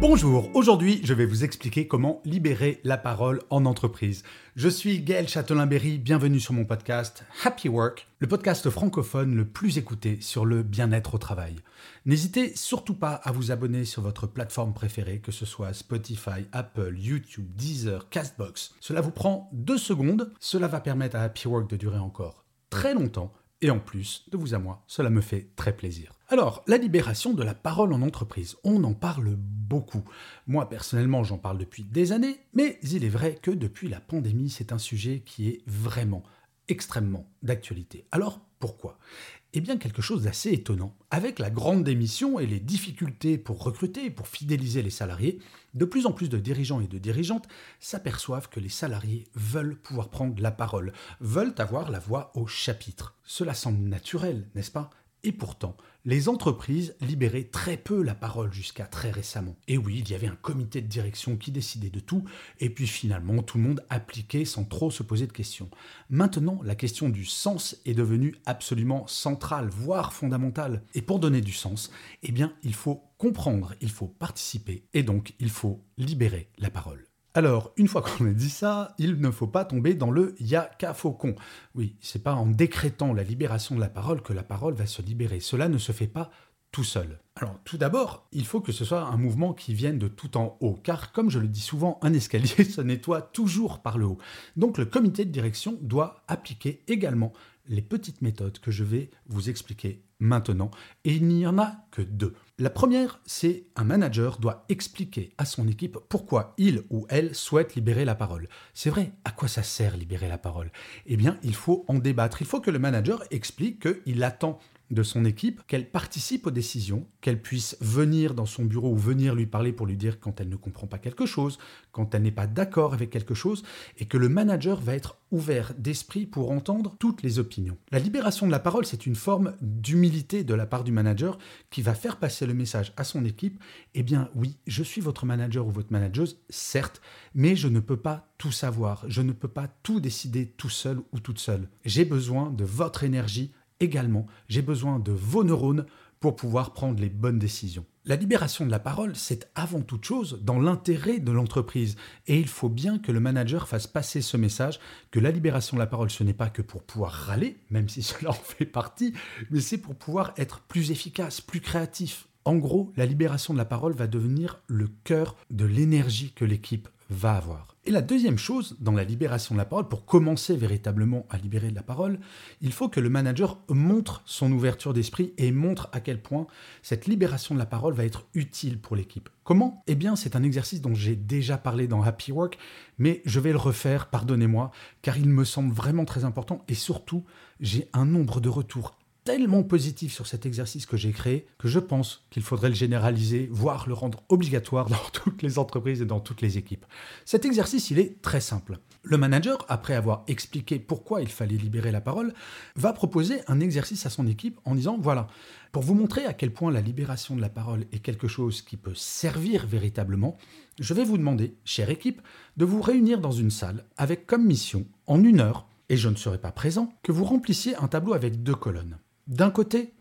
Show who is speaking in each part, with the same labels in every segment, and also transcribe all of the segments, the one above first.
Speaker 1: Bonjour, aujourd'hui je vais vous expliquer comment libérer la parole en entreprise. Je suis Gaël Châtelain-Berry, bienvenue sur mon podcast Happy Work, le podcast francophone le plus écouté sur le bien-être au travail. N'hésitez surtout pas à vous abonner sur votre plateforme préférée, que ce soit Spotify, Apple, YouTube, Deezer, Castbox. Cela vous prend deux secondes, cela va permettre à Happy Work de durer encore très longtemps et en plus, de vous à moi, cela me fait très plaisir. Alors, la libération de la parole en entreprise, on en parle beaucoup. Moi, personnellement, j'en parle depuis des années, mais il est vrai que depuis la pandémie, c'est un sujet qui est vraiment extrêmement d'actualité. Alors, pourquoi? Eh bien, quelque chose d'assez étonnant. Avec la grande démission et les difficultés pour recruter et pour fidéliser les salariés, de plus en plus de dirigeants et de dirigeantes s'aperçoivent que les salariés veulent pouvoir prendre la parole, veulent avoir la voix au chapitre. Cela semble naturel, n'est-ce pas? Et pourtant, les entreprises libéraient très peu la parole jusqu'à très récemment. Et oui, il y avait un comité de direction qui décidait de tout, et puis finalement tout le monde appliquait sans trop se poser de questions. Maintenant, la question du sens est devenue absolument centrale, voire fondamentale. Et pour donner du sens, eh bien, il faut comprendre, il faut participer, et donc il faut libérer la parole. Alors, une fois qu'on a dit ça, il ne faut pas tomber dans le yaka faucon. Oui, c'est pas en décrétant la libération de la parole que la parole va se libérer. Cela ne se fait pas tout seul. Alors, tout d'abord, il faut que ce soit un mouvement qui vienne de tout en haut, car comme je le dis souvent, un escalier se nettoie toujours par le haut. Donc, le comité de direction doit appliquer également les petites méthodes que je vais vous expliquer maintenant, et il n'y en a que deux. La première, c'est un manager doit expliquer à son équipe pourquoi il ou elle souhaite libérer la parole. C'est vrai, à quoi ça sert libérer la parole? Eh bien, il faut en débattre. Il faut que le manager explique qu'il attend de son équipe, qu'elle participe aux décisions, qu'elle puisse venir dans son bureau ou venir lui parler pour lui dire quand elle ne comprend pas quelque chose, quand elle n'est pas d'accord avec quelque chose, et que le manager va être ouvert d'esprit pour entendre toutes les opinions. La libération de la parole, c'est une forme d'humilité de la part du manager qui va faire passer le message à son équipe, eh bien oui, je suis votre manager ou votre manageuse, certes, mais je ne peux pas tout savoir, je ne peux pas tout décider tout seul ou toute seule. J'ai besoin de votre énergie également, j'ai besoin de vos neurones pour pouvoir prendre les bonnes décisions. La libération de la parole, c'est avant toute chose dans l'intérêt de l'entreprise. Et il faut bien que le manager fasse passer ce message que la libération de la parole, ce n'est pas que pour pouvoir râler, même si cela en fait partie, mais c'est pour pouvoir être plus efficace, plus créatif. En gros, la libération de la parole va devenir le cœur de l'énergie que l'équipe va avoir. Et la deuxième chose, dans la libération de la parole, pour commencer véritablement à libérer de la parole, il faut que le manager montre son ouverture d'esprit et montre à quel point cette libération de la parole va être utile pour l'équipe. Comment? Eh bien, c'est un exercice dont j'ai déjà parlé dans Happy Work, mais je vais le refaire, pardonnez-moi, car il me semble vraiment très important et surtout, j'ai un nombre de retours tellement positif sur cet exercice que j'ai créé que je pense qu'il faudrait le généraliser, voire le rendre obligatoire dans toutes les entreprises et dans toutes les équipes. Cet exercice, il est très simple. Le manager, après avoir expliqué pourquoi il fallait libérer la parole, va proposer un exercice à son équipe en disant, voilà, pour vous montrer à quel point la libération de la parole est quelque chose qui peut servir véritablement, je vais vous demander, chère équipe, de vous réunir dans une salle avec comme mission, en une heure, et je ne serai pas présent, que vous remplissiez un tableau avec deux colonnes. D'un côté,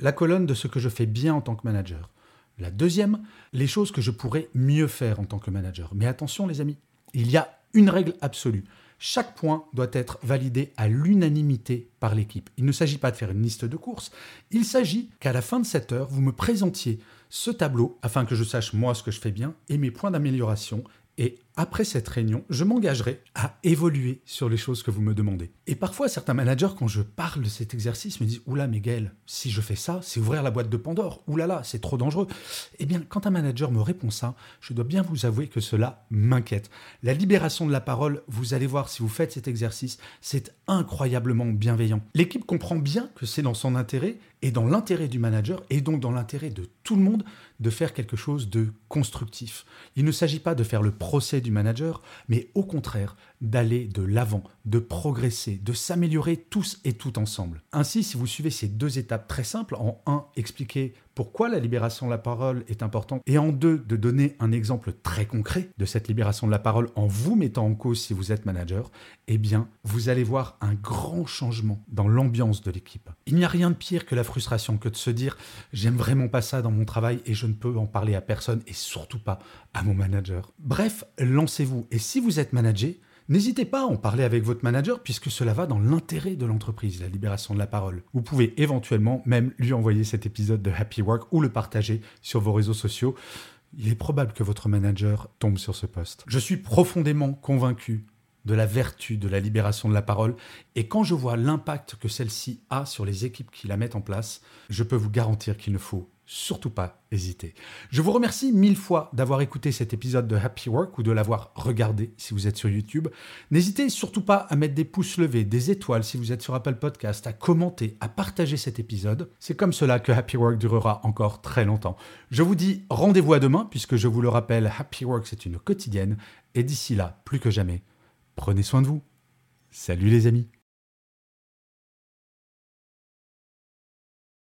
Speaker 1: la colonne de ce que je fais bien en tant que manager. La deuxième, les choses que je pourrais mieux faire en tant que manager. Mais attention les amis, il y a une règle absolue. Chaque point doit être validé à l'unanimité par l'équipe. Il ne s'agit pas de faire une liste de courses, il s'agit qu'à la fin de cette heure, vous me présentiez ce tableau afin que je sache moi ce que je fais bien et mes points d'amélioration. Et après cette réunion, je m'engagerai à évoluer sur les choses que vous me demandez. Et parfois, certains managers, quand je parle de cet exercice, me disent Oula, Miguel, si je fais ça, c'est ouvrir la boîte de Pandore. Oula là, c'est trop dangereux. Eh bien, quand un manager me répond ça, je dois bien vous avouer que cela m'inquiète. La libération de la parole, vous allez voir si vous faites cet exercice, c'est incroyablement bienveillant. L'équipe comprend bien que c'est dans son intérêt et dans l'intérêt du manager et donc dans l'intérêt de tout le monde de faire quelque chose de constructif. Il ne s'agit pas de faire le procès du manager, mais au contraire d'aller de l'avant, de progresser, de s'améliorer tous et tout ensemble. Ainsi, si vous suivez ces deux étapes très simples, en un, expliquer pourquoi la libération de la parole est importante, et en deux, de donner un exemple très concret de cette libération de la parole en vous mettant en cause si vous êtes manager, eh bien, vous allez voir un grand changement dans l'ambiance de l'équipe. Il n'y a rien de pire que la frustration que de se dire j'aime vraiment pas ça dans mon travail et je ne peux en parler à personne et surtout pas à mon manager. Bref, lancez-vous et si vous êtes manager, N'hésitez pas à en parler avec votre manager puisque cela va dans l'intérêt de l'entreprise, la libération de la parole. Vous pouvez éventuellement même lui envoyer cet épisode de Happy Work ou le partager sur vos réseaux sociaux. Il est probable que votre manager tombe sur ce poste. Je suis profondément convaincu de la vertu de la libération de la parole et quand je vois l'impact que celle-ci a sur les équipes qui la mettent en place, je peux vous garantir qu'il ne faut surtout pas hésiter. Je vous remercie mille fois d'avoir écouté cet épisode de Happy Work ou de l'avoir regardé si vous êtes sur YouTube. N'hésitez surtout pas à mettre des pouces levés, des étoiles si vous êtes sur Apple Podcast, à commenter, à partager cet épisode. C'est comme cela que Happy Work durera encore très longtemps. Je vous dis rendez-vous à demain puisque je vous le rappelle, Happy Work c'est une quotidienne et d'ici là, plus que jamais, prenez soin de vous. Salut les amis